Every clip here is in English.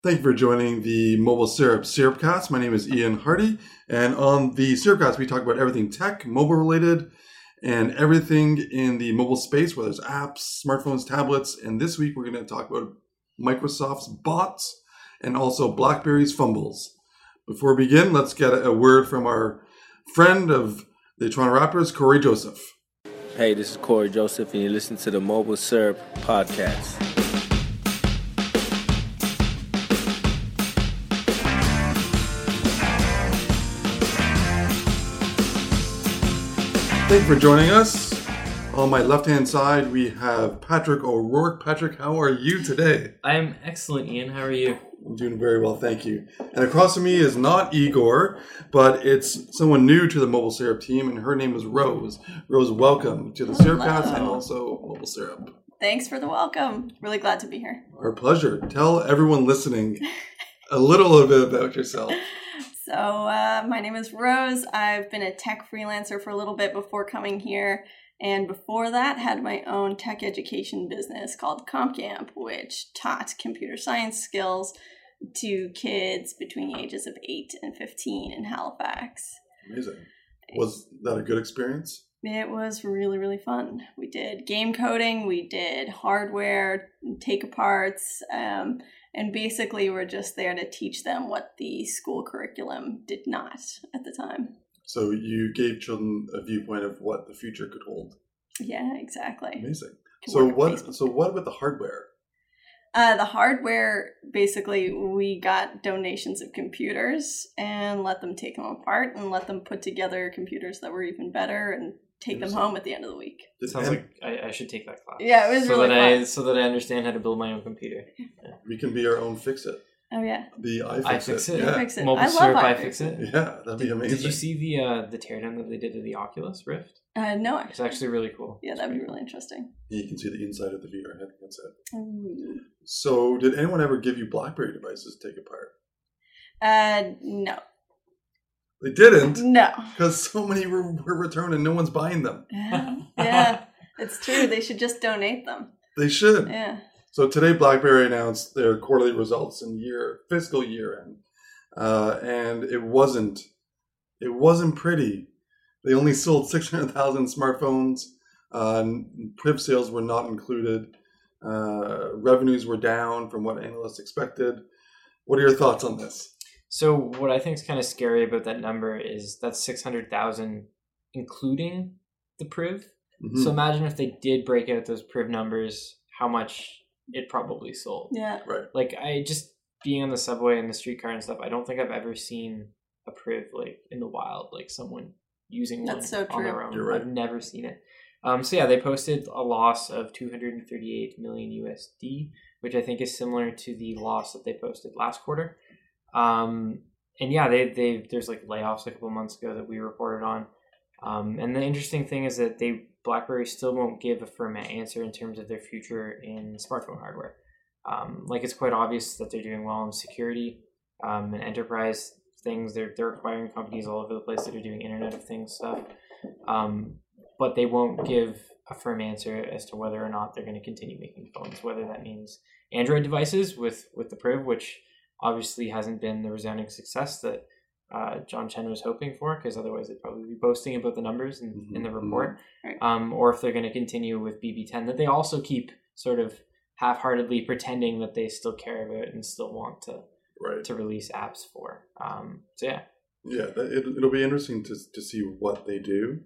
Thank you for joining the Mobile Syrup Syrupcast. My name is Ian Hardy, and on the Syrupcast, we talk about everything tech, mobile related, and everything in the mobile space, whether it's apps, smartphones, tablets. And this week, we're going to talk about Microsoft's bots and also BlackBerry's fumbles. Before we begin, let's get a word from our friend of the Toronto Raptors, Cory Joseph. Hey, this is Cory Joseph, and you listen to the Mobile Syrup Podcast. Thank you for joining us. On my left hand side, we have Patrick O'Rourke. Patrick, how are you today? I'm excellent, Ian. How are you? I'm doing very well, thank you. And across from me is not Igor, but it's someone new to the Mobile Syrup team, and her name is Rose. Rose, welcome to the Syrupcast and also Mobile Syrup. Thanks for the welcome. Really glad to be here. Our pleasure. Tell everyone listening a little, little bit about yourself. So, uh, my name is Rose. I've been a tech freelancer for a little bit before coming here. And before that, had my own tech education business called CompCamp, which taught computer science skills to kids between the ages of 8 and 15 in Halifax. Amazing. Was that a good experience? It was really, really fun. We did game coding, we did hardware, take aparts, um, and basically we're just there to teach them what the school curriculum did not at the time. So you gave children a viewpoint of what the future could hold. Yeah, exactly. Amazing. So what? Facebook. So what about the hardware? Uh, the hardware, basically, we got donations of computers and let them take them apart and let them put together computers that were even better and take them home at the end of the week. Did- Sounds and like I, I should take that class. Yeah, it was so really that I so that I understand how to build my own computer. we can be our own fix it. Oh yeah, The iFix, iFix it. Yeah. Fix it. Mobile I love syrup, iFix iFix it. it. Yeah, that'd be Did, amazing. did you see the uh, the teardown that they did to the Oculus Rift? Uh, no, It's actually, actually really cool. yeah, that'd be really interesting. Yeah, you can see the inside of the VR head. That's it. Ooh. So, did anyone ever give you BlackBerry devices to take apart? Uh, no, They didn't, no. because so many were, were returned and no one's buying them. Yeah, yeah, it's true. They should just donate them. They should. Yeah. So today, BlackBerry announced their quarterly results in year fiscal year end, uh, and it wasn't it wasn't pretty. They only sold six hundred thousand smartphones. Uh, Priv sales were not included. Uh, revenues were down from what analysts expected. What are your thoughts on this? So what I think is kind of scary about that number is that's six hundred thousand, including the Priv. Mhm. So imagine if they did break out those Priv numbers, how much it probably sold. Yeah. right. Like I just being on the subway and the streetcar and stuff, I don't think I've ever seen a Priv like in the wild, like someone using one so on their own. You're right. I've never seen it. Um, so yeah, they posted a loss of 238 million USD, which I think is similar to the loss that they posted last quarter. Um, and yeah, they they there's like layoffs a couple months ago that we reported on. Um, and the interesting thing is that they BlackBerry still won't give a firm answer in terms of their future in smartphone hardware. Um, like it's quite obvious that they're doing well in security um, and enterprise things. They're they're acquiring companies all over the place that are doing Internet of Things stuff, um, but they won't give a firm answer as to whether or not they're going to continue making phones. Whether that means Android devices with with the Priv, which obviously hasn't been the resounding success that uh, John Chen was hoping for, because otherwise they'd probably be boasting about the numbers in, in the Mhm, report. Right. Um, or if they're going to continue with BB10, that they also keep sort of half-heartedly pretending that they still care about it and still want to Right. to release apps for. Um, so yeah, Yeah, that- it, it'll be interesting to, to see what they do.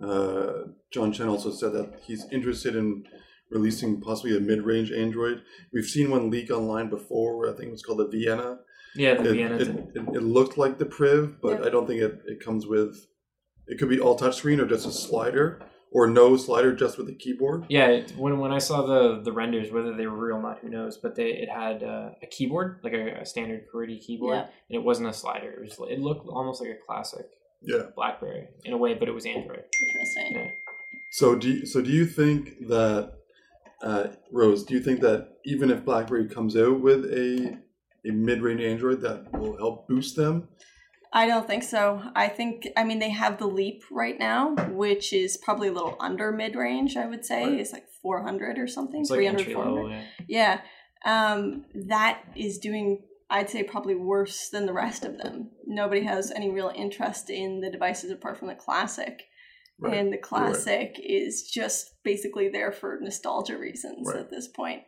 Uh, John Chen also said that he's interested in releasing possibly a mid-range Android. We've seen one leak online before. I think it was called the Vienna. yeah, the It, Vienna. it, it, it looked like the Priv, but Yeah. I don't think it, it comes with. It could be all touchscreen or just a slider, or no slider, just with the keyboard. Yeah, it, when when I saw the the renders, whether they were real or not, who knows? But they it had uh, a keyboard, like a, a standard QWERTY keyboard, Yeah. and it wasn't a slider. It was it looked almost like a classic Yeah. BlackBerry in a way, but it was Android. Interesting. Yeah. So do you, so do you think that uh, Rose? Do you think that even if BlackBerry comes out with a a mid range Android, that will help boost them? I don't think so. I think, I mean, they have the Leap right now, which is probably a little under mid range, I would say. Right. It's like 400 or something, It's like 300, entry 400. Yeah. Yeah. Um, that is doing, I'd say, probably worse than the rest of them. Nobody has any real interest in the devices apart from the Classic. Right. And the You're right. Classic is just basically there for nostalgia reasons Right. at this point.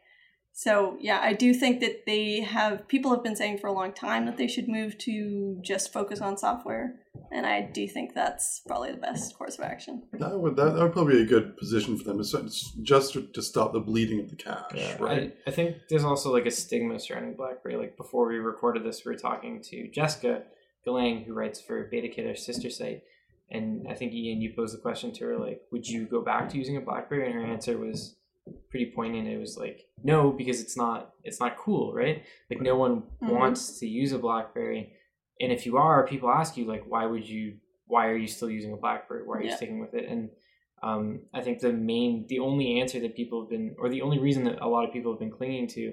So, yeah, I do think that they have, people have been saying for a long time that they should move to just focus on software. And I do think that's probably the best course of action. That would that, that would probably be a good position for them. It's it's just to, to stop the bleeding of the cash, Yeah, right? I, I think there's also like a stigma surrounding BlackBerry. Like before we recorded this, we were talking to Jessica Galang, who writes for BetaKit, our sister site. And I think Ian, you posed the question to her, like, would you go back to using a BlackBerry? And her answer was pretty poignant. It was like, no, because it's not it's not cool, right? Like no one Mhm. wants to use a BlackBerry. And if you are, people ask you like, why would you? Why are you still using a BlackBerry? Why are you Yeah. sticking with it? And um, I think the main, the only answer that people have been, or the only reason that a lot of people have been clinging to,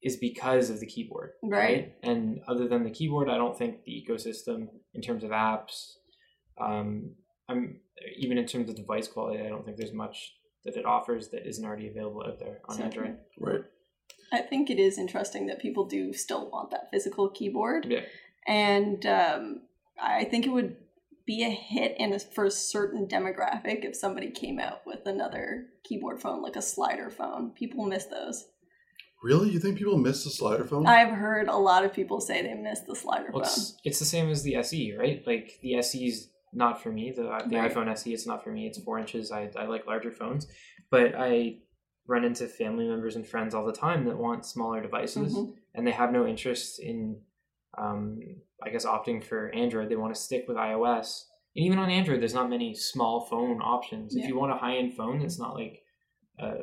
is because of the keyboard, Right. And other than the keyboard, I don't think the ecosystem in terms of apps, um, I'm even in terms of device quality, I don't think there's much that it offers that isn't already available out there on Certainly. Android. right. I think it is interesting that people do still want that physical keyboard. Yeah. And um, I think it would be a hit in a, for a certain demographic if somebody came out with another keyboard phone, like a slider phone. People miss those. Really, you think people miss the slider phone? I've heard a lot of people say they miss the slider Well, phone. it's, it's the same as the SE, right? Like the SE is not for me. The the Right. iPhone SE, it's not for me. It's four inches. I, I like larger phones, but I run into family members and friends all the time that want smaller devices, Mhm. and they have no interest in, um, I guess, opting for Android. They want to stick with iOS. And even on Android, there's not many small phone options. If you want a high end phone, it's not like uh,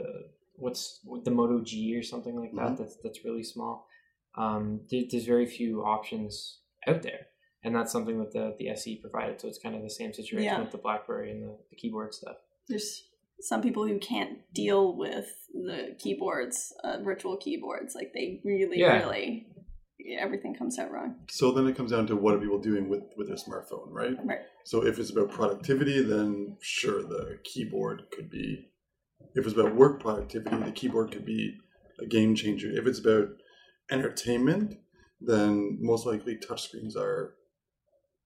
what's what, the Moto G or something like that. Mhm. That's that's really small. Um, there's very few options out there, and that's something that the the SE provided. So it's kind of the same situation Yeah. with the BlackBerry and the, the keyboard stuff. There's some people who can't deal with the keyboards, uh, virtual keyboards. Like they really, Yeah. really, everything comes out wrong. so then it comes down to what are people doing with with their smartphone, right? Right. So if it's about productivity, then sure, the keyboard could be. If it's about work productivity, the keyboard could be a game changer. If it's about entertainment, then most likely touchscreens are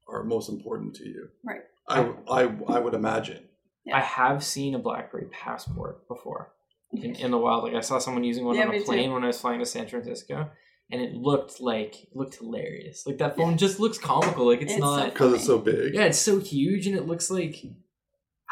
are most important to you. Right. I, I, I would imagine. Yeah. I have seen a BlackBerry Passport before in, in the wild. Like I saw someone using one Yeah, on me a too. plane when I was flying to San Francisco, and it looked like it looked hilarious. Like that phone just looks comical. Like it's, It's not. Because it's so big. yeah, it's so huge, and it looks like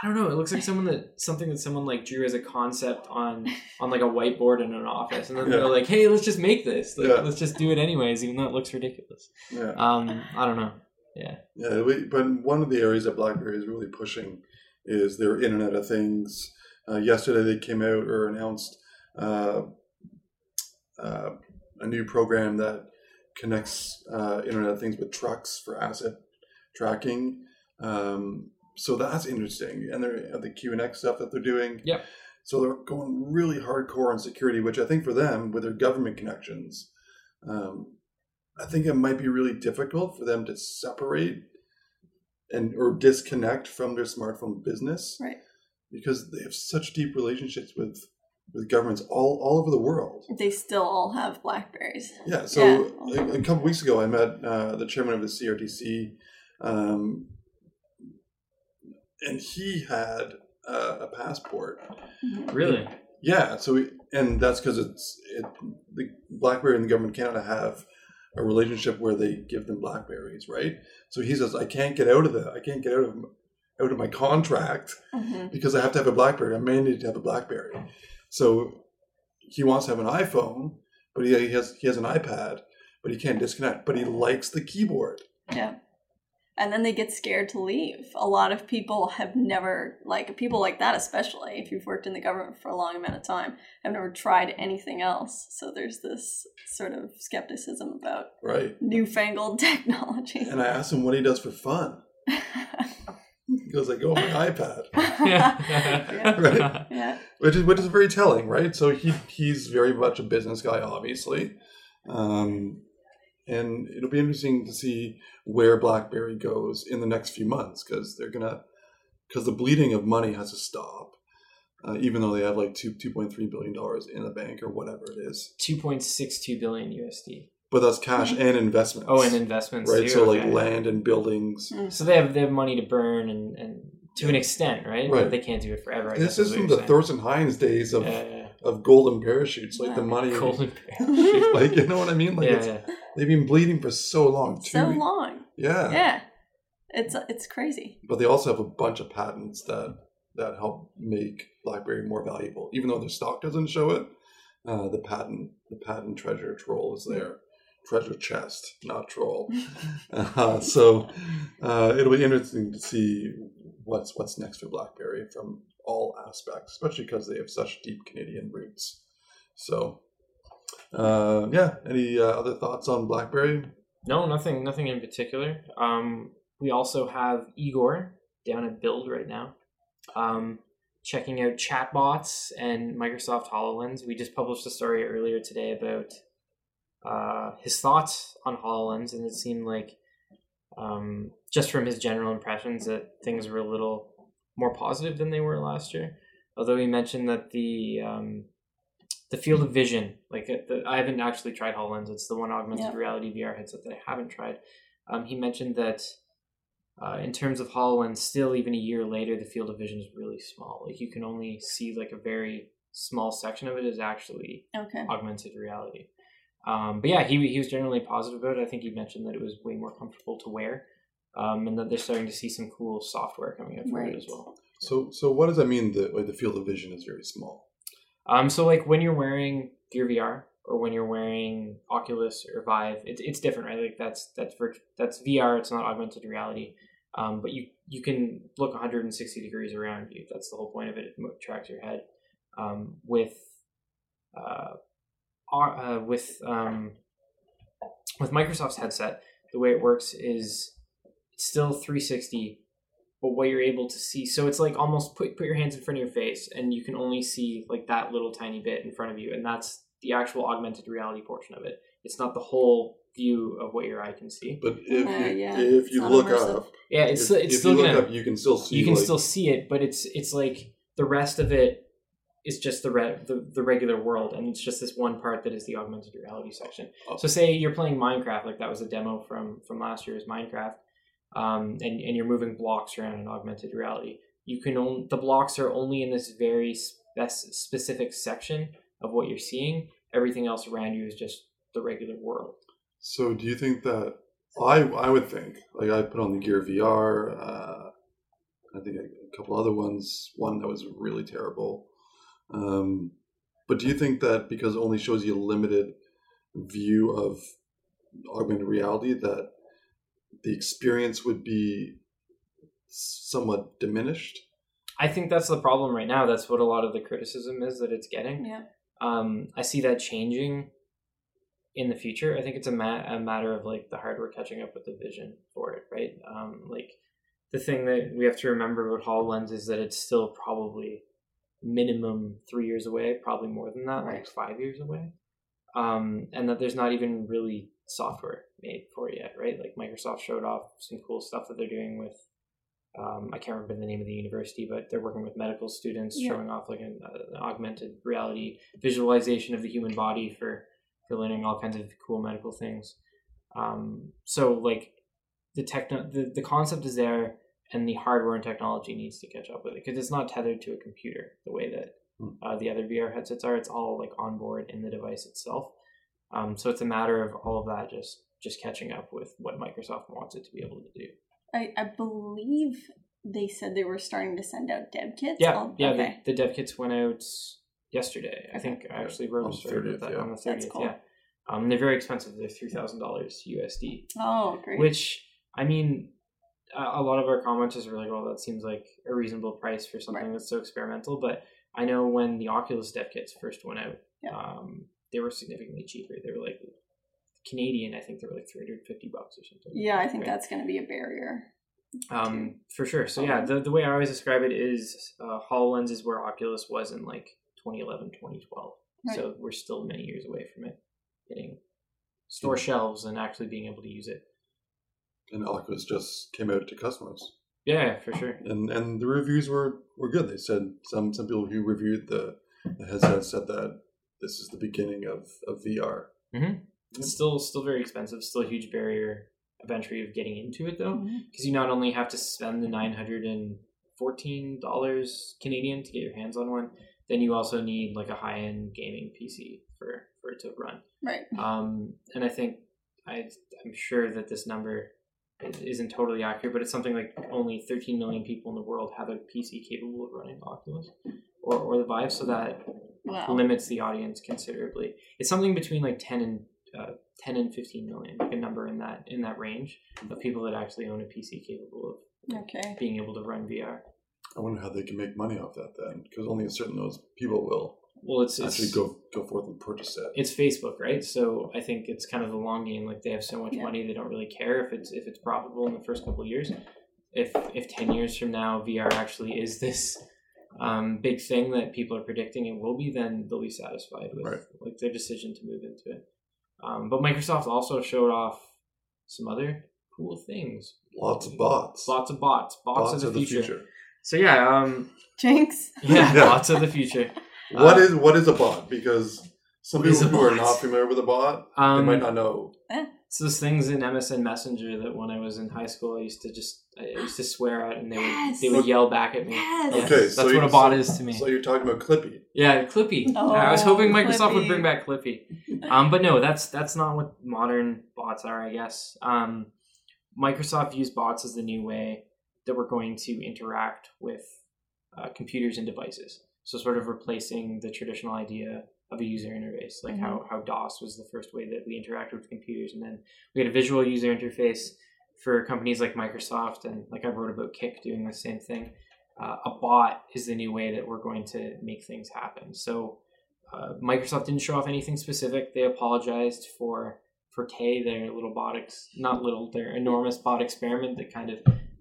I don't know. It looks like someone that something that someone like drew as a concept on on like a whiteboard in an office, and then Yeah. they're like, "Hey, let's just make this. Like, Yeah. Let's just do it anyways, even though it looks ridiculous." Yeah. Um, I don't know. Yeah, Yeah, we, but one of the areas that BlackBerry is really pushing is their Internet of Things. Uh, yesterday, they came out or announced uh, uh, a new program that connects uh, Internet of Things with trucks for asset tracking. Um, so that's interesting, and they're the QNX stuff that they're doing. Yeah. So they're going really hardcore on security, which I think for them, with their government connections, um, I think it might be really difficult for them to separate and or disconnect from their smartphone business, Right. Because they have such deep relationships with with governments all all over the world. They still all have Blackberries. Yeah. So Yeah. A, a couple weeks ago, I met uh, the chairman of the CRTC, um, and he had uh, a passport. Mhm. really. Yeah, so we, and that's because it's it, the BlackBerry and the government of Canada have a relationship where they give them Blackberries, right? So he says, I can't get out of the, I can't get out of out of my contract Mhm. because I have to have a BlackBerry. I'm mandated to have a BlackBerry. So he wants to have an iPhone, but he, he has he has an iPad, but he can't disconnect. But he likes the keyboard. Yeah. And then they get scared to leave. A lot of people have never, like people like that, especially if you've worked in the government for a long amount of time, have never tried anything else. So there's this sort of skepticism about Right. newfangled technology. And I asked him what he does for fun. He goes, I go on my iPad. yeah. Right. yeah. which is which is very telling, right? So he he's very much a business guy, obviously, um, and it'll be interesting to see where BlackBerry goes in the next few months because they're gonna because the bleeding of money has to stop, uh, even though they have like two two point three billion dollars in the bank or whatever it is, 2.62 billion USD. but that's cash and investments. Oh, and investments right, too. so like land and buildings. So they have they have money to burn and, and to an extent, right? Right. But they can't do it forever. I This is what isn't the saying. Thorsten Heins days of Yeah, yeah, of golden parachutes, like the money. Golden parachute. like you know what I mean? Like yeah, it's, yeah. They've been bleeding for so long. So long. Yeah. Yeah. It's it's crazy. But they also have a bunch of patents that that help make BlackBerry more valuable, even though their stock doesn't show it. Uh, the patent the patent treasure troll is there. Treasure chest, not troll. uh, so uh, it'll be interesting to see what's what's next for BlackBerry from all aspects, especially because they have such deep Canadian roots. So, uh, yeah. Any uh, other thoughts on BlackBerry? No, nothing, nothing in particular. Um, we also have Igor down at Build right now, um, checking out chatbots and Microsoft Hololens. We just published a story earlier today about uh, his thoughts on Hololens, and it seemed like um, just from his general impressions that things were a little more positive than they were last year. Although he mentioned that the um, the field of vision, like uh, the, I haven't actually tried Hololens. It's the one augmented Yeah. reality VR headset that I haven't tried. Um, he mentioned that uh, in terms of Hololens, still even a year later, the field of vision is really small. Like you can only see like a very small section of it is actually Okay. augmented reality. Um, but yeah, he he was generally positive about it. I think he mentioned that it was way more comfortable to wear, um, and that they're starting to see some cool software coming out for Right. it as well. So, so what does that mean? That like, the field of vision is very small. Um, so like when you're wearing Gear VR or when you're wearing Oculus or Vive, it's it's different, right? Like that's that's that's VR. It's not augmented reality. Um, but you you can look 160 degrees around you. That's the whole point of it. It tracks your head. Um, with uh, uh, with um, with Microsoft's headset, the way it works is still 360 but what you're able to see so it's like almost put put your hands in front of your face and you can only see like that little tiny bit in front of you and that's the actual augmented reality portion of it it's not the whole view of what your eye can see But if Uh, you, yeah, if you look immersive. up, yeah it's if, still, it's if still you gonna look up, you can still see. you can like, still see it but it's it's like the rest of it is just the, re- the the regular world and it's just this one part that is the augmented reality section Oh. so say you're playing minecraft like that was a demo from from last year's minecraft um, and, and you're moving blocks around in augmented reality you can only the blocks are only in this very spec- specific section of what you're seeing everything else around you is just the regular world So, do you think that I I would think like I put on the Gear VR. Uh, I think a, a couple other ones. One that was really terrible. Um, but do you think that because it only shows you a limited view of augmented reality, that the experience would be somewhat diminished? i think that's the problem right now that's what a lot of the criticism is that it's getting Yeah. um, I see that changing in the future. I think it's a, ma- a matter of like the hardware catching up with the vision for it, right? Um, like the thing that we have to remember about HoloLens is that it's still probably minimum three years away, probably more than that, like five years away. Um, and that there's not even really software made for yet, right? Like Microsoft showed off some cool stuff that they're doing with um, I can't remember the name of the university, but they're working with medical students, Yeah. showing off like an, uh, an augmented reality visualization of the human body for for learning all kinds of cool medical things. Um, so like the techno, the, the concept is there, and the hardware and technology needs to catch up with it because it's not tethered to a computer the way that Hmm. uh, the other VR headsets are. It's all like on board in the device itself. Um, so it's a matter of all of that just just catching up with what Microsoft wants it to be able to do. I, I believe they said they were starting to send out dev kits. Yeah, I'll- yeah. Okay. The, the dev kits went out yesterday. I Okay. think I actually wrote On a story 30th, about that yeah. on the thirtieth. cool. Yeah, um, they're very expensive. They're three thousand dollars USD. oh, great. Which I mean, a a lot of our commenters were like, "Well, that seems like a reasonable price for something Right. that's so experimental." But I know when the Oculus dev kits first went out, Yeah. um, they were significantly cheaper. They were like Canadian. I think they're like three hundred fifty bucks or something. Yeah, I think right? that's going to be a barrier. um for sure. So yeah, the the way I always describe it is uh, Hololens is where Oculus was in like 2011, 2012. Right. So we're still many years away from it hitting store shelves and actually being able to use it. And Oculus just came out to customers, Yeah, for sure. and and the reviews were were good. They said some some people who reviewed the, the headset said that this is the beginning of of VR. It's still still very expensive. Still a huge barrier of entry of getting into it though, because you not only have to spend the nine hundred and fourteen dollars Canadian to get your hands on one, then you also need like a high end gaming PC for for it to run. Right. Um, and I think I I'm sure that this number is- isn't totally accurate, but it's something like only 13 million people in the world have a PC capable of running Oculus or, or the Vive, so that Wow. limits the audience considerably. It's something between like 10 and uh, 10 and 15 million, like a number in that in that range of people that actually own a PC capable of Okay. being able to run VR. I wonder how they can make money off that then, because only a certain those people will Well, it's, actually it's go go forth and purchase it. it's Facebook, right? So I think it's kind of the long game. Like they have so much Yeah. money, they don't really care if it's if it's profitable in the first couple of years. If if ten years from now VR actually is this um, big thing that people are predicting it will be, then they'll be satisfied with Right. like their decision to move into it. Um, but Microsoft also showed off some other cool things. Lots of bots. Lots of bots. Bots, of the, future. So yeah, um, Jinx. yeah, Yeah. bots of the future. What Uh, is what is a bot? Because some people a who are not familiar with a bot, Um, they might not know. It's those things in MSN Messenger that when I was in high school, I used to just I used to swear at, and they would they would yell back at me. Yes. Yeah, Okay, that's so what a bot so- is to me. So you're talking about Clippy. yeah, Clippy. Oh, I was hoping Microsoft would bring back Clippy, um, but no, that's that's not what modern bots are. I guess um, Microsoft used bots as the new way that we're going to interact with uh, computers and devices. So sort of replacing the traditional idea of a user interface, like how, how DOS was the first way that we interacted with computers, and then we had a visual user interface for companies like Microsoft, and like I wrote about Kik doing the same thing. Uh, a bot is the new way that we're going to make things happen. So uh, Microsoft didn't show off anything specific. They apologized for for Tay, their little bot, ex- not little, their enormous bot experiment that kind of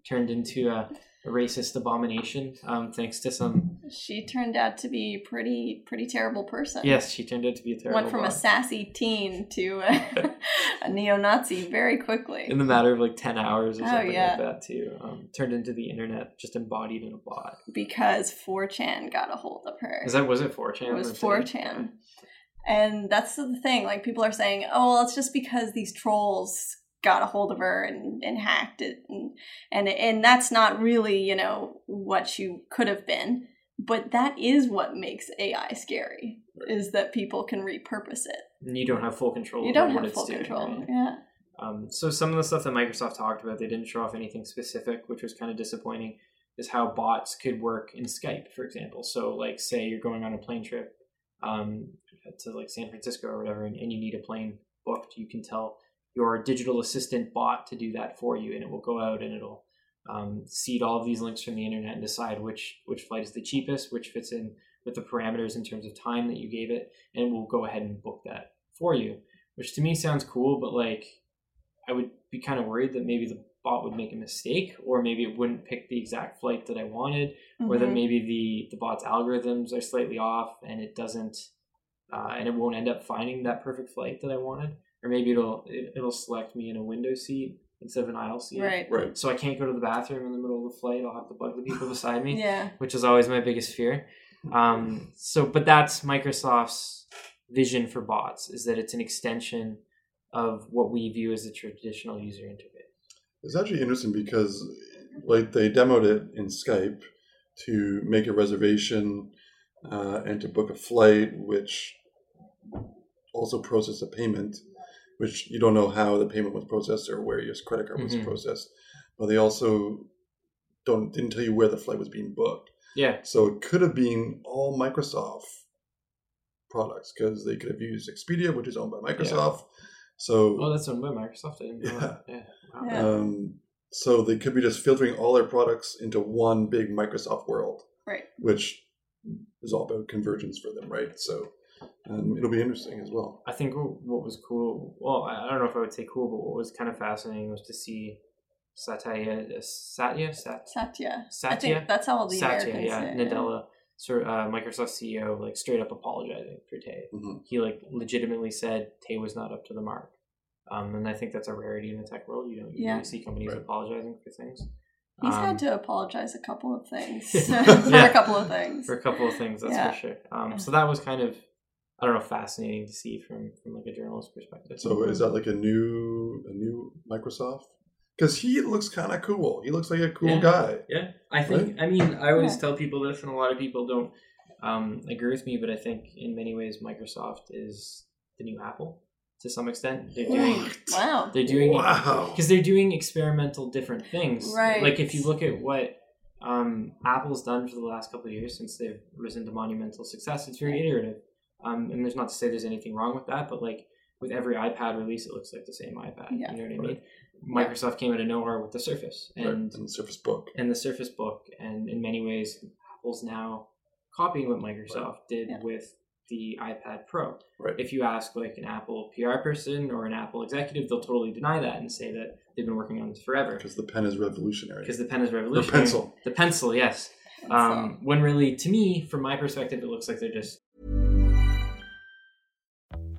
turned into a racist abomination, um, thanks to some. She turned out to be pretty pretty terrible person. Yes, she turned out to be a terrible. Went from a sassy teen to a, a neo-Nazi very quickly. in the matter of like 10 hours or Oh, something yeah. like that too um, turned into the internet just embodied in a bot because 4chan got a hold of her. is that was it 4chan It was or 4chan. And that's the thing. Like people are saying, oh, well, it's just because these trolls got a hold of her and, and hacked it, and and and that's not really, you know, what she could have been. But that is what makes AI scary, is that people can repurpose it. and you don't have full control You don't have full doing, control. right? Yeah. Um, so some of the stuff that Microsoft talked about, they didn't show off anything specific, which was kind of disappointing. Is how bots could work in Skype, for example. So, like, say you're going on a plane trip um, to like San Francisco or whatever, and, and you need a plane booked, you can tell your digital assistant bot to do that for you, and it will go out and it'll um, seed all of these links from the internet and decide which which flight is the cheapest, which fits in with the parameters in terms of time that you gave it, and it will go ahead and book that for you. Which to me sounds cool, but like I would be kind of worried that maybe the bot would make a mistake, or maybe it wouldn't pick the exact flight that I wanted, or that Mhm. maybe the the bot's algorithms are slightly off and it doesn't, uh, and it won't end up finding that perfect flight that I wanted, or maybe it'll it, it'll select me in a window seat instead of an aisle seat. Right. Right. So I can't go to the bathroom in the middle of the flight. I'll have to bug the people beside me Yeah. which is always my biggest fear. Um, so, but that's Microsoft's vision for bots is that it's an extension of what we view as the traditional user interface. It's actually interesting because, like, they demoed it in Skype to make a reservation uh, and to book a flight, which also process a payment, which you don't know how the payment was processed or where your credit card was Mhm. processed. But they also don't didn't tell you where the flight was being booked. Yeah, So it could have been all Microsoft products because they could have used Expedia, which is owned by Microsoft. So oh, that's owned by Microsoft. I didn't know Yeah. Yeah, wow. Yeah. um, So they could be just filtering all their products into one big Microsoft world, Right. which is all about convergence for them, right? So um, it'll be interesting as well. I think what was cool, well, I I don't know if I would say cool, but what was kind of fascinating was to see Satya, Satya, Sat, Satya. I think that's how all the Satya, Americans yeah, say it. Nadella, sort uh, Microsoft CEO, like straight up apologizing for Tay. Mhm. He like legitimately said Tay was not up to the mark, um, and I think that's a rarity in the tech world. You don't usually Yeah. see companies Right. apologizing for things. He's Um, had to apologize a couple of things for Yeah. a couple of things. for a couple of things, that's Yeah. for sure. Um, so that was kind of, I don't know, fascinating to see from from like a journalist perspective. So is that like a new a new Microsoft? Because he looks kind of cool. He looks like a cool Yeah. guy. Yeah, I think. I mean, I always Yeah. tell people this, and a lot of people don't um, agree with me. But I think in many ways, Microsoft is the new Apple to some extent. They're doing Wow. they're doing Wow. because they're doing experimental different things. Right. Like if you look at what um, Apple's done for the last couple of years since they've risen to monumental success, it's very iterative. Um, and there's not to say there's anything wrong with that, but like with every iPad release, it looks like the same iPad. Yeah. You know what I mean? Microsoft came out of nowhere with the Surface, Right, and the Surface Book. and the Surface Book, and in many ways, Apple's now copying what Microsoft did Yeah. with the iPad Pro. Right. If you ask like an Apple PR person or an Apple executive, they'll totally deny that and say that they've been working on this forever Because the pen is revolutionary. because the pen is revolutionary. The pencil. The pencil, yes. Um, when really, to me, from my perspective, it looks like they're just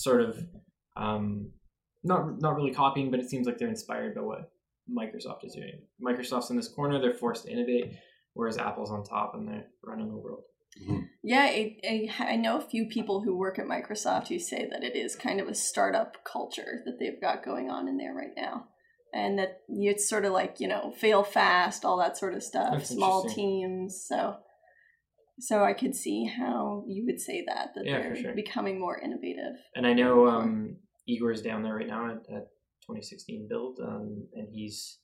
sort of um, not not really copying, but it seems like they're inspired by what Microsoft is doing. Microsoft's in this corner; they're forced to innovate, whereas Apple's on top and they're running the world. Yeah, I, I, I know a few people who work at Microsoft who say that it is kind of a startup culture that they've got going on in there right now. And that it's sort of like, you know, fail fast, all that sort of stuff, That's small teams. So so I could see how you would say that, that Yeah, they're sure. becoming more innovative. And I know um, Igor's down there right now at, at 2016 build, um, and he's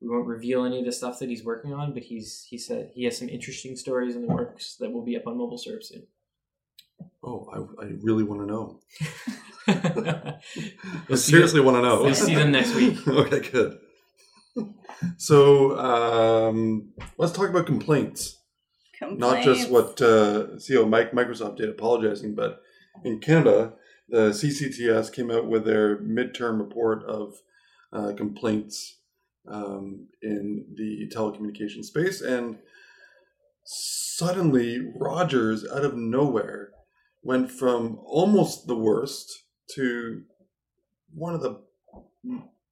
we won't reveal any of the stuff that he's working on, but he's he said he has some interesting stories in the works that will be up on Mobile Syrup soon. Oh, I, I really want to know. I seriously want to know. We'll see them next week. okay, good. So um, let's talk about complaints. Not just what uh, CEO Mike Microsoft did apologizing, but in Canada, the CCTS came out with their midterm report of uh, complaints um, in the telecommunications space, and suddenly Rogers, out of nowhere, went from almost the worst to one of the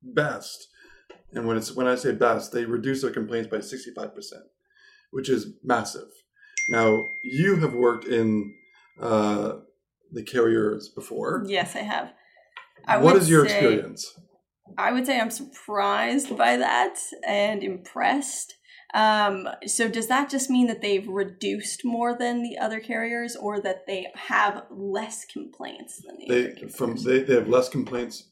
best. And when it's when I say best, they reduced their complaints by sixty five percent, which is massive. Now you have worked in uh, the carriers before. Yes, I have. I what is your say- experience? I would say I'm surprised by that and impressed. Um, so does that just mean that they've reduced more than the other carriers, or that they have less complaints than the other They carriers? from they, they have less complaints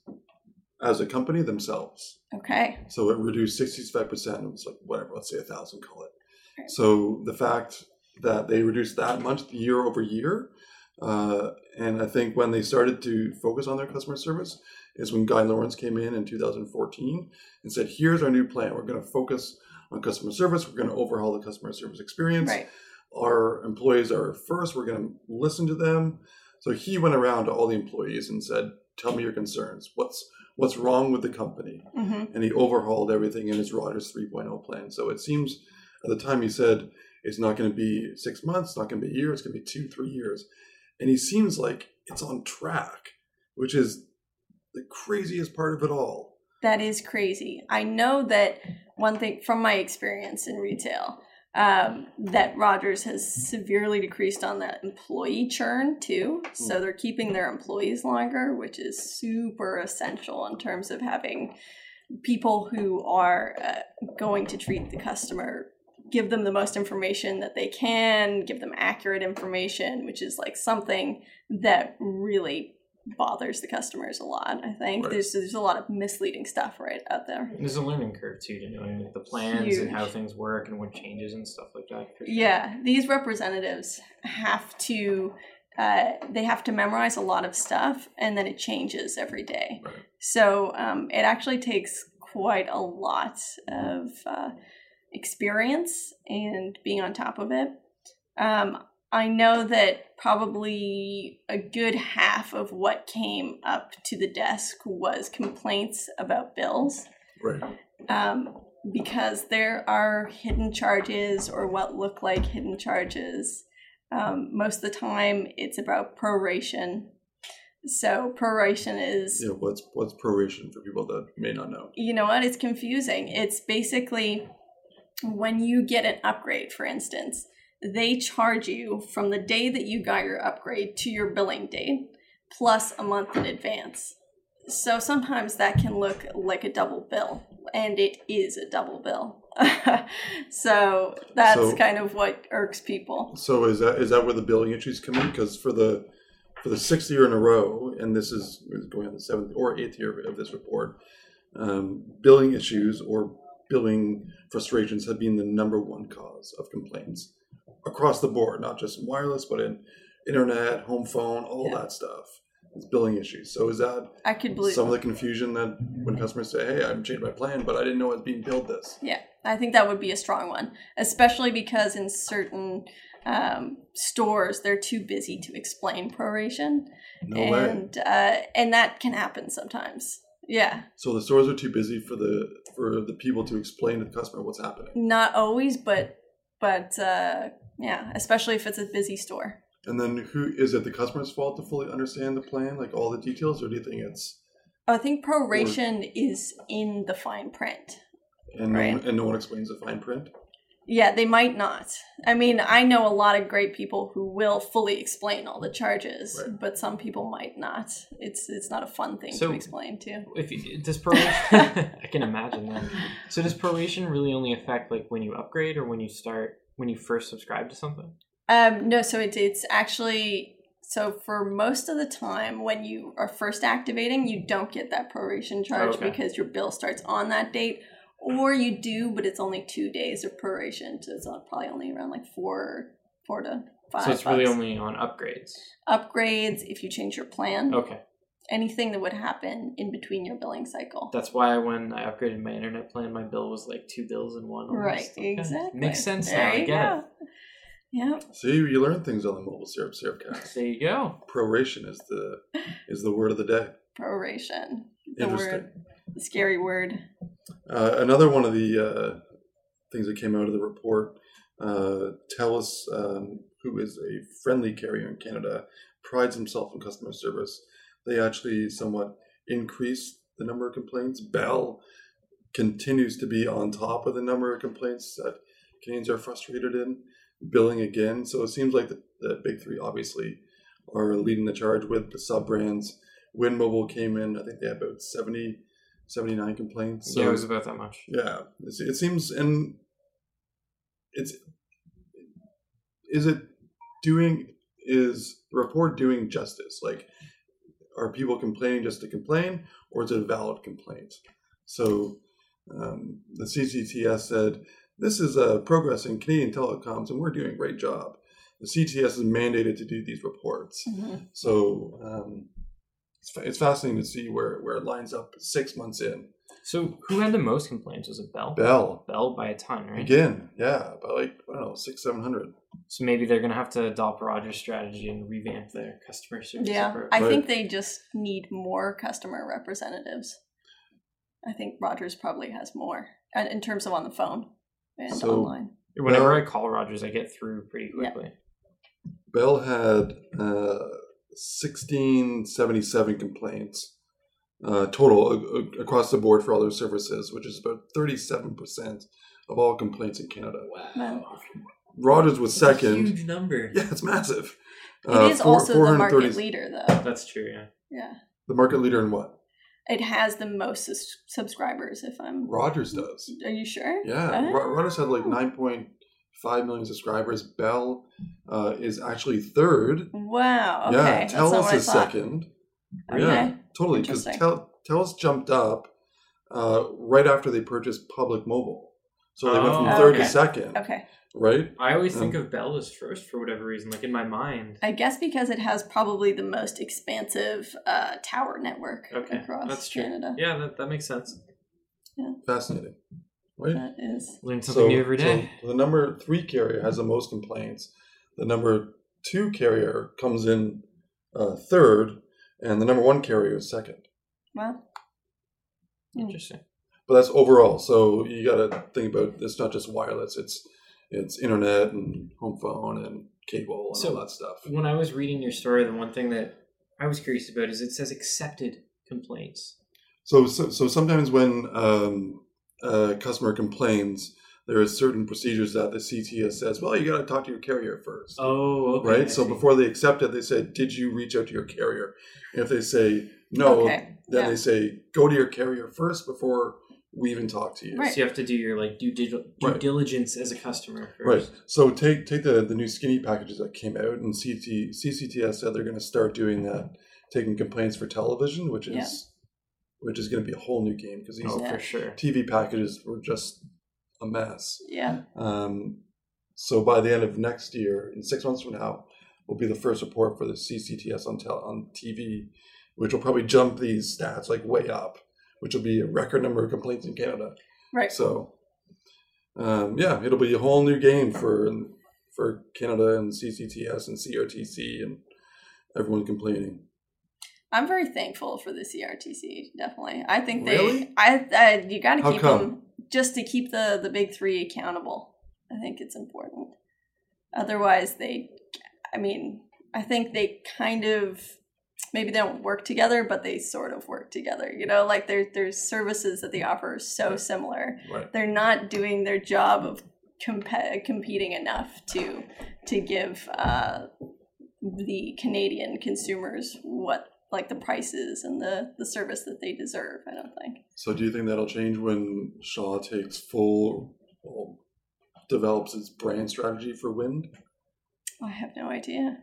as a company themselves. okay, So it reduced sixty five percent. It was like whatever, let's say a thousand, call it. Right. So the fact that they reduced that much year over year, uh, and I think when they started to focus on their customer service is when Guy Laurence came in in 2014 and said, "Here's our new plan. We're going to focus on customer service. We're going to overhaul the customer service experience. right. Our employees are first. We're going to listen to them." So he went around to all the employees and said, "Tell me your concerns. What's what's wrong with the company?" hmm and he overhauled everything in his Rogers 3.0 plan. So it seems at the time he said it's not going to be six months, it's not going to be a year, it's going to be two, three years. And he seems like it's on track, which is the craziest part of it all. That is crazy. I know that one thing from my experience in retail, Um, that Rogers has severely decreased on that employee churn too. So they're keeping their employees longer, which is super essential in terms of having people who are uh, going to treat the customer give them the most information that they can give them accurate information which is like something that really bothers the customers a lot i think Right. there's there's a lot of misleading stuff right out there There's a learning curve too to knowing like, the plans and how things work and what changes and stuff like that. sure. Yeah, these representatives have to uh, they have to memorize a lot of stuff, and then it changes every day. Right. So um, it actually takes quite a lot of uh, experience and being on top of it. Um, I know that probably a good half of what came up to the desk was complaints about bills Right. um, because there are hidden charges or what look like hidden charges. Um, most of the time, it's about proration. So proration is, Yeah. What's what's proration for people that may not know? you know what? It's confusing. It's basically when you get an upgrade, for instance, they charge you from the day that you got your upgrade to your billing date plus a month in advance. So sometimes that can look like a double bill, and it is a double bill. so that's So- kind of what irks people. So is that is that where the billing issues come in? Because for the for the sixth year in a row, and this is going on the seventh or eighth year of, of this report, um, billing issues or billing frustrations have been the number one cause of complaints across the board, not just in wireless, but in internet, home phone, all Yeah. that stuff. It's billing issues. So is that I could believe some of the confusion that when customers say, "Hey, I've changed my plan, but I didn't know I was being billed this." Yeah, I think that would be a strong one, especially because in certain um, stores they're too busy to explain proration, No and uh, and that can happen sometimes. Yeah, So the stores are too busy for the for the people to explain to the customer what's happening. not always, but but uh, yeah, especially if it's a busy store. And then who is it the customer's fault to fully understand the plan, like all the details, or do you think it's I think proration is in the fine print. and no, Right. one, and no one explains the fine print? Yeah, they might not. I mean, I know a lot of great people who will fully explain all the charges, Right. but some people might not. It's it's not a fun thing So- to explain to. If you, does proration, I can imagine that. So does proration really only affect like when you upgrade or when you start when you first subscribe to something? Um, no, so it's it's actually so for most of the time when you are first activating, you don't get that proration charge Okay. because your bill starts on that date, or you do, but it's only two days of proration, so it's probably only around like four four to five. so it's really bucks. only on upgrades. upgrades if you change your plan. Okay, Anything that would happen in between your billing cycle. that's why when I upgraded my internet plan, my bill was like two bills in one. almost. right, Okay. exactly. Makes sense There now. I you get go. Yeah. See, you learn things on the mobile syrup syrup it. cast. There you go. Proration is the is the word of the day. Proration. The Interesting. word the scary word. Uh, another one of the uh, things that came out of the report, uh, TELUS, um, who is a friendly carrier in Canada, prides himself in customer service. They actually somewhat increased the number of complaints. Bell continues to be on top of the number of complaints that Canadians are frustrated in. Billing again, so it seems like the, the big three obviously are leading the charge with the sub brands. Wind Mobile came in, I think they had about 70, 79 complaints. yeah, it was about that much. Yeah, it's, it seems, and it's is it doing is the report doing justice? Like, are people complaining just to complain, or is it a valid complaint? So, um, the CCTS said this is a progress in Canadian telecoms, and we're doing a great job. The CCTS is mandated to do these reports, so um, it's, it's fascinating to see where where it lines up six months in. So who had the most complaints? Was it Bell? Bell Bell by a ton, right? Again, yeah, by like I don't know, six, seven hundred. So maybe they're gonna have to adopt Rogers' strategy and revamp their customer service Yeah. approach. I Right. think they just need more customer representatives. I think Rogers probably has more in terms of on the phone and So- online. Whenever Well- I call Rogers, I get through pretty Yeah. quickly. Bell had uh, sixteen seventy seven complaints uh, total a- a- across the board for all their services, which is about thirty seven percent of all complaints in Canada. Wow. Rogers was That's a second. huge number. Yeah, it's massive. It Uh, is four- also the market leader, though. That's true. Yeah. Yeah. The market leader in what? It has the most sus- subscribers, if I'm. Rogers does. Are you sure? Yeah, Oh. Ro- Rogers had like 9.5 million subscribers. Bell uh, is actually third. Wow. Okay. yeah, That's not Telus what I is thought. second. Okay. Yeah, totally. Because Tel- Telus jumped up uh, right after they purchased Public Mobile. So they went from Oh, third okay. to second, Okay. right? I always think Um, of Bell as first for whatever reason. Like in my mind. I guess because it has probably the most expansive uh, tower network Okay, across that's true. Canada. Yeah, that, that makes sense. Yeah. Fascinating, right? That is. Learn something new every day. so the number three carrier has the most complaints. The number two carrier comes in uh, third, and the number one carrier is second. Well, Interesting. But that's overall. So you got to think about it's not just wireless. It's it's internet and home phone and cable and So- all that stuff. When I was reading your story, the one thing that I was curious about is it says accepted complaints. So so, so sometimes when um, a customer complains, there are certain procedures that the CTS says. Well, you got to talk to your carrier first. Oh, okay. right? I So see. before they accept it, they say, "Did you reach out to your carrier?" And if they say no, Okay, then yeah. they say, "Go to your carrier first before we even talk to you." Right. So you have to do your like due, dil- due Right. diligence as a customer Right. So take take the the new skinny packages that came out, and CT, CCTS said they're going to start doing that, taking complaints for television, which is Yeah. Which is going to be a whole new game because these Oh, Yeah. for sure. TV packages were just a mess. yeah. Um, so by the end of next year, in six months from now, will be the first report for the CCTS on tel- on TV, which will probably jump these stats like way up, which will be a record number of complaints in Canada. Right. So, um, yeah, it'll be a whole new game for for Canada and CCTS and CRTC and everyone complaining. I'm very thankful for the CRTC. Definitely, I think they. Really? I, I you got to keep come? them just to keep the the big three accountable. I think it's important. Otherwise, they. I mean, I think they kind of maybe they don't work together, but they sort of work together. You know, like there's there's services that they offer so similar. Right. They're not doing their job of comp- competing enough to to give uh, the Canadian consumers what like the prices and the the service that they deserve. I don't think. So, do you think that'll change when Shaw takes full, well, develops its brand strategy for Wind? I have no idea.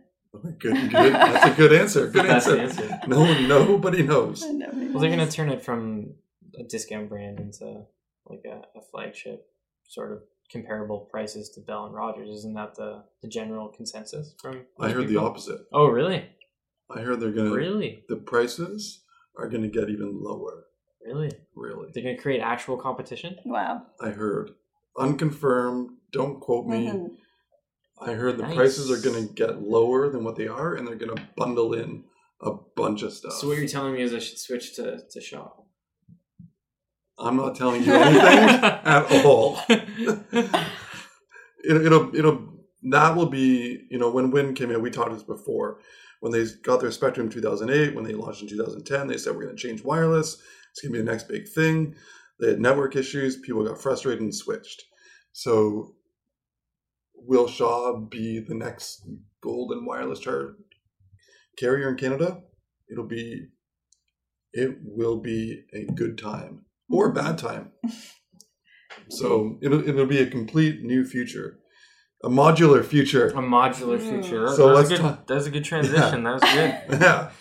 Good, good. That's a good answer. Good answer. answer. No, nobody knows. Nobody Well, they're going to turn it from a discount brand into like a, a flagship, sort of comparable prices to Bell and Rogers. Isn't that the, the general consensus from? I heard the opposite. Oh, really? I heard they're gonna Really? the prices are gonna get even lower. Really? Really, They're going to create actual competition? Wow. I heard unconfirmed. Don't quote me. Mhm. I heard the Nice. prices are gonna get lower than what they are, and they're gonna bundle in a bunch of stuff. So what you're telling me is I should switch to, to Shaw. I'm not telling you anything at all. it, it'll it'll that will be you know when Wind came in we talked this before when they got their Spectrum in 2008 when they launched in 2010 they said we're going to change wireless. It's going to be the next big thing. They had network issues. People got frustrated and switched. So will Shaw be the next golden wireless char- carrier in Canada? It'll be it will be a good time or a bad time. So it'll, it'll be a complete new future a modular future A modular future. So that, was let's a good, talk- that was a good transition. That was good. yeah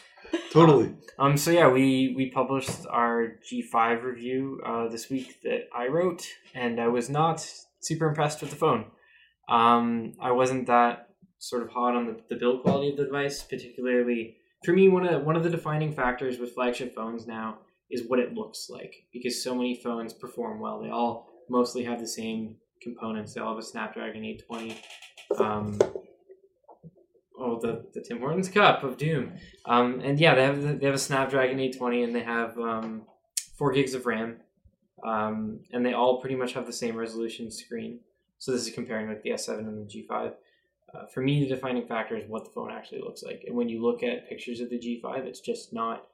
totally Um, so yeah, we we published our G5 review uh, this week that I wrote, and I was not super impressed with the phone. Um, I wasn't that sort of hot on the, the build quality of the device, particularly for me. One of one of the defining factors with flagship phones now is what it looks like, because so many phones perform well. They all mostly have the same components. They all have a Snapdragon 820. Um, oh, the, the Tim Hortons cup of doom. Um, and yeah, they have they have a Snapdragon 820 and they have um, four gigs of RAM, um, and they all pretty much have the same resolution screen. So this is comparing like the S7 and the G5. Uh, for me, the defining factor is what the phone actually looks like. And when you look at pictures of the G5, it's just not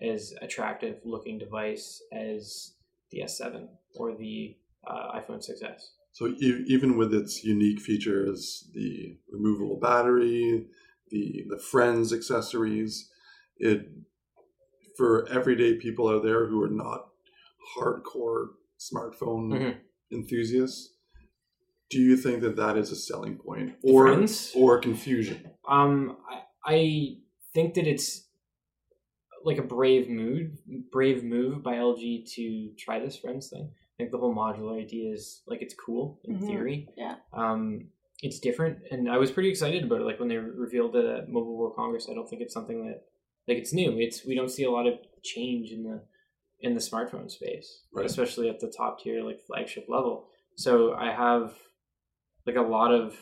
as attractive looking device as the S7 or the uh, iPhone 6s. So e- even with its unique features, the removable battery, the the Friends accessories, it for everyday people out there who are not hardcore smartphone Mhm. enthusiasts, do you think that that is a selling point or Friends? or confusion? Um, I, I think that it's like a brave move, brave move by LG to try this friends thing. I think the whole modular idea is like it's cool in Mhm. theory. Yeah. Um, it's different, and I was pretty excited about it. Like when they revealed it at Mobile World Congress, I don't think it's something that like it's new. It's we don't see a lot of change in the in the smartphone space, Right. especially at the top tier like flagship level. So I have like a lot of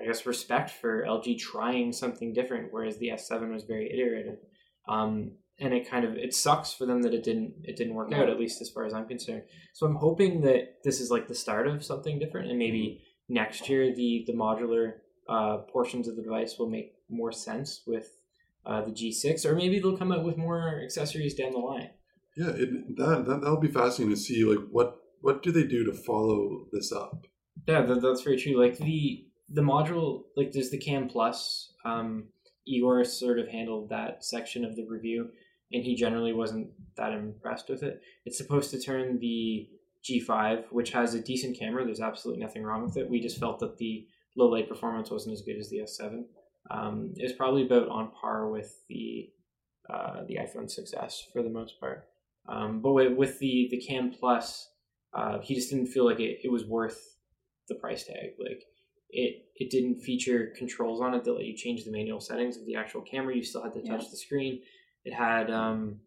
I guess respect for LG trying something different, whereas the S7 was very iterative. Um, and it kind of it sucks for them that it didn't it didn't work out at least as far as I'm concerned. So I'm hoping that this is like the start of something different, and maybe next year the the modular uh, portions of the device will make more sense with uh, the G6, or maybe they'll come out with more accessories down the line. Yeah, it, that that that'll be fascinating to see. Like, what what do they do to follow this up? Yeah, that, that's very true. Like the the module, like there's the Cam Plus. Um, Igor sort of handled that section of the review, and he generally wasn't that impressed with it. It's supposed to turn the G5, which has a decent camera. There's absolutely nothing wrong with it. We just felt that the low light performance wasn't as good as the S7. Um, it was probably about on par with the uh, the iPhone 6s for the most part. Um, but with, the the Cam Plus, uh, he just didn't feel like it, it was worth the price tag. Like it it didn't feature controls on it that let you change the manual settings of the actual camera. You still had to touch Yeah. the screen. It had um,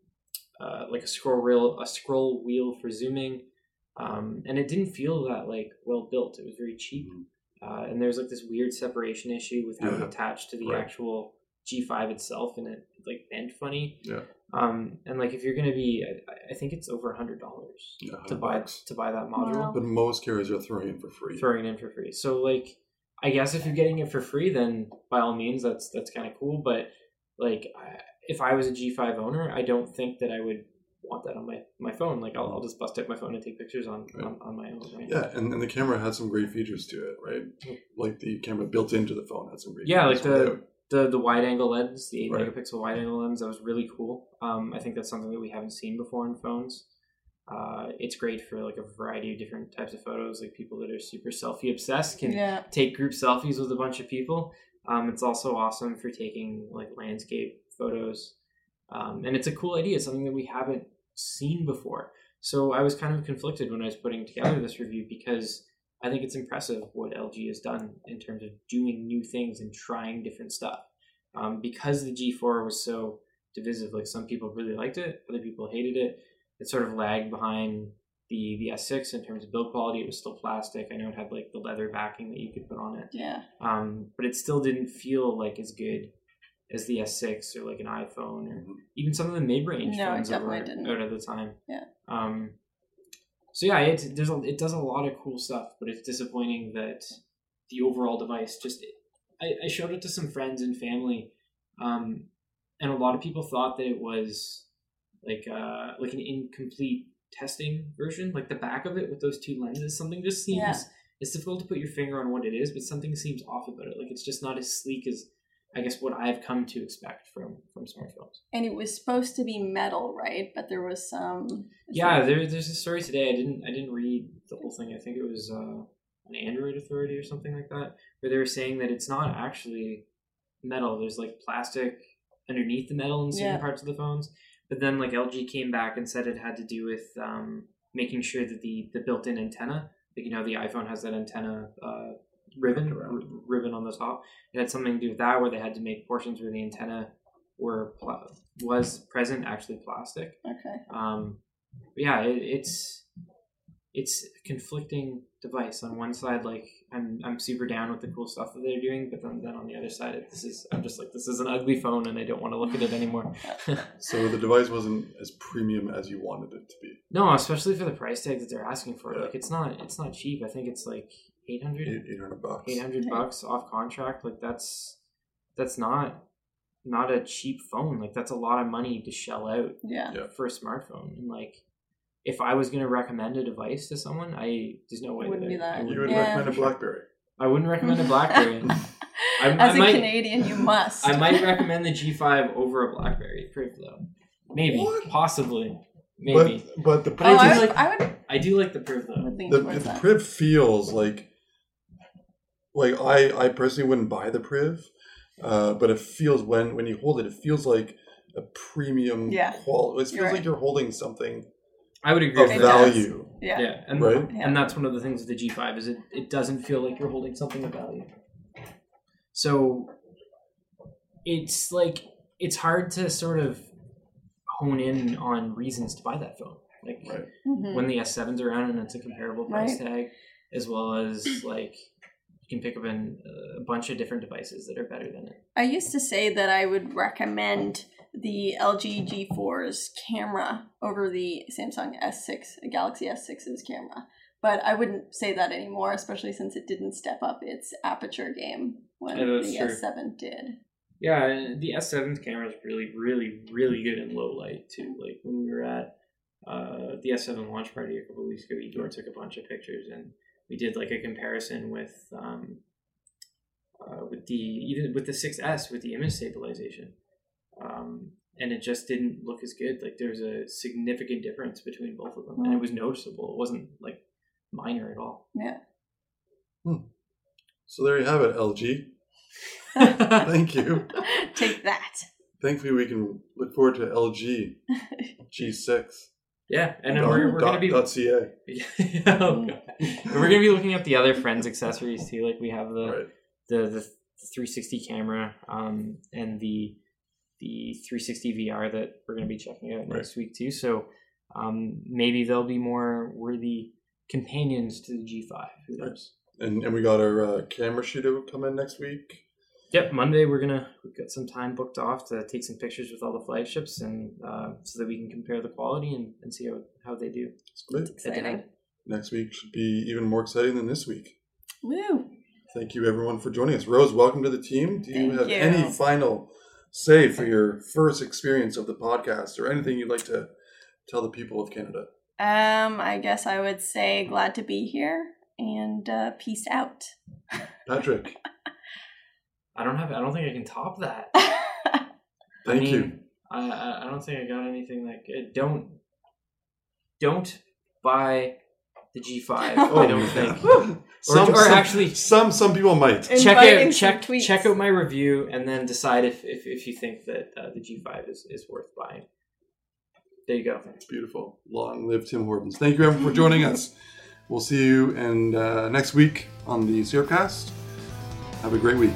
uh, like a scroll wheel a scroll wheel for zooming, um, and it didn't feel that like well built. It was very cheap, uh, and there's like this weird separation issue with how it attached to the Right. actual G5 itself, and it like bent funny. Yeah. Um, and like if you're gonna be, I, I think it's over a hundred dollars Yeah, to buy bucks. to buy that module Wow. But most carriers are throwing it for free. throwing in for free. So like, I guess if you're getting it for free, then by all means, that's that's kind of cool. But like, I- if I was a G5 owner, I don't think that I would want that on my, my phone. Like, I'll, I'll just bust out my phone and take pictures on Right. on, on my own. Right? Yeah, and, and the camera had some great features to it, right? Yeah. Like the camera built into the phone had some great Yeah, like the without- the the wide angle lens, the eight Right. megapixel wide angle lens, that was really cool. Um, I think that's something that we haven't seen before in phones. Uh, it's great for like a variety of different types of photos. Like people that are super selfie obsessed can Yeah. take group selfies with a bunch of people. Um, it's also awesome for taking like landscape photos, um, and it's a cool idea. Something that we haven't seen before. So I was kind of conflicted when I was putting together this review because I think it's impressive what LG has done in terms of doing new things and trying different stuff. Um, because the G4 was so divisive, like some people really liked it, other people hated it. It sort of lagged behind the the S6 in terms of build quality. It was still plastic. I know it had like the leather backing that you could put on it, Yeah. um, but it still didn't feel like as good as the S6 or like an iPhone or Mhm. even some of the mid-range No, phones that were didn't. out at the time. Yeah. Um, so yeah, it there's a, it does a lot of cool stuff, but it's disappointing that the overall device just. I, I showed it to some friends and family, um, and a lot of people thought that it was like uh, like an incomplete testing version, like the back of it with those two lenses. Something just seems Yeah. it's difficult to put your finger on what it is, but something seems off about it. Like it's just not as sleek as I guess what I've come to expect from from smartphones. And it was supposed to be metal, right? But there was some. Yeah, there- there, there's a story today. I didn't I didn't read the whole thing. I think it was uh, an Android Authority or something like that, where they were saying that it's not actually metal. There's like plastic underneath the metal in certain Yeah. parts of the phones. But then like LG came back and said it had to do with um, making sure that the the built-in antenna, like you know the iPhone has that antenna uh, ribbon r- ribbon on the top. It had something to do with that, where they had to make portions where the antenna were pla- was present actually plastic. Okay. Um, but yeah, it, it's it's a conflicting device. On one side, like I'm I'm super down with the cool stuff that they're doing, but then then on the other side, it, this is I'm just like this is an ugly phone, and I don't want to look at it anymore. So the device wasn't as premium as you wanted it to be. no, especially for the price tag that they're asking for. Yeah. Like it's not it's not cheap. I think it's like 800 Eight hundred bucks. 800 bucks off contract. Like that's that's not not a cheap phone. Like that's a lot of money to shell out Yeah. Yeah. for a smartphone and like if I was going to recommend a device to someone, I there's no way Wouldn't that be I, that. I You wouldn't, Yeah. recommend a BlackBerry. I wouldn't recommend a BlackBerry. I, As I a might, Canadian, you must. I might recommend the G5 over a BlackBerry Priv though. Maybe, What? possibly, maybe. But but the But Oh, I would, like- I would I do like the Priv though. lean the, towards the that. Priv feels like like I I personally wouldn't buy the Priv, uh, but it feels when when you hold it, it feels like a premium Yeah. quality. It feels You're like right. you're holding something I would agree of with It does. value. Yeah. Yeah, and Right? and that's one of the things with the G5 is it, it doesn't feel like you're holding something of value. So it's like it's hard to sort of hone in on reasons to buy that phone. Like Right. Mhm. when the S7's around and it's a comparable price Right. tag, as well as like you can pick up in a bunch of different devices that are better than it. I used to say that I would recommend the LG G4's camera over the Samsung S6, Galaxy S6's camera. But I wouldn't say that anymore, especially since it didn't step up its aperture game when Yeah, the true. S7 did. Yeah, and the S7's camera is really, really, really good in low light too. Like when we were at uh, the S7 launch party a couple of weeks ago, Igor took a bunch of pictures, and we did like a comparison with um, uh, with the even with the 6S with the image stabilization, um, and it just didn't look as good. Like there's a significant difference between both of them, and it was noticeable. It wasn't like minor at all. Yeah. So there you have it, LG. Thank you. Take that. Thankfully, we can look forward to LG G6. Yeah, and then dot- we're, we're dot- gonna be dot CA. Oh, we're gonna be looking at the other friends accessories too. Like we have the Right. the, the 360 camera um, and the the 360 VR that we're gonna be checking out next week too. So um, maybe they'll be more worthy companions to the G5. Who knows? And and we got our uh, camera shooter come in next week. Yep, Monday we're gonna we've got some time booked off to take some pictures with all the flagships and uh, so that we can compare the quality and, and see how, how they do. It's great. Exciting. Next week should be even more exciting than this week. Woo. Thank you, everyone, for joining us. Rose, welcome to the team. Do you Thank have you. any final say for your first experience of the podcast or anything you'd like to tell the people of Canada? Um, I guess I would say glad to be here and uh, peace out. Patrick, I don't have I don't think I can top that. thank I you. mean, I, I I don't think I got anything that good. Don't don't buy the G five. I don't think. Or, Some, or some- actually some some people might. Check Inviting out check tweets. check out my review and then decide if if, if you think that uh, the G five is, is worth buying. There you go. It's beautiful. Long live Tim Hortons. Thank you, everyone, for joining us. We'll see you and uh, next week on the Syrupcast. Have a great week.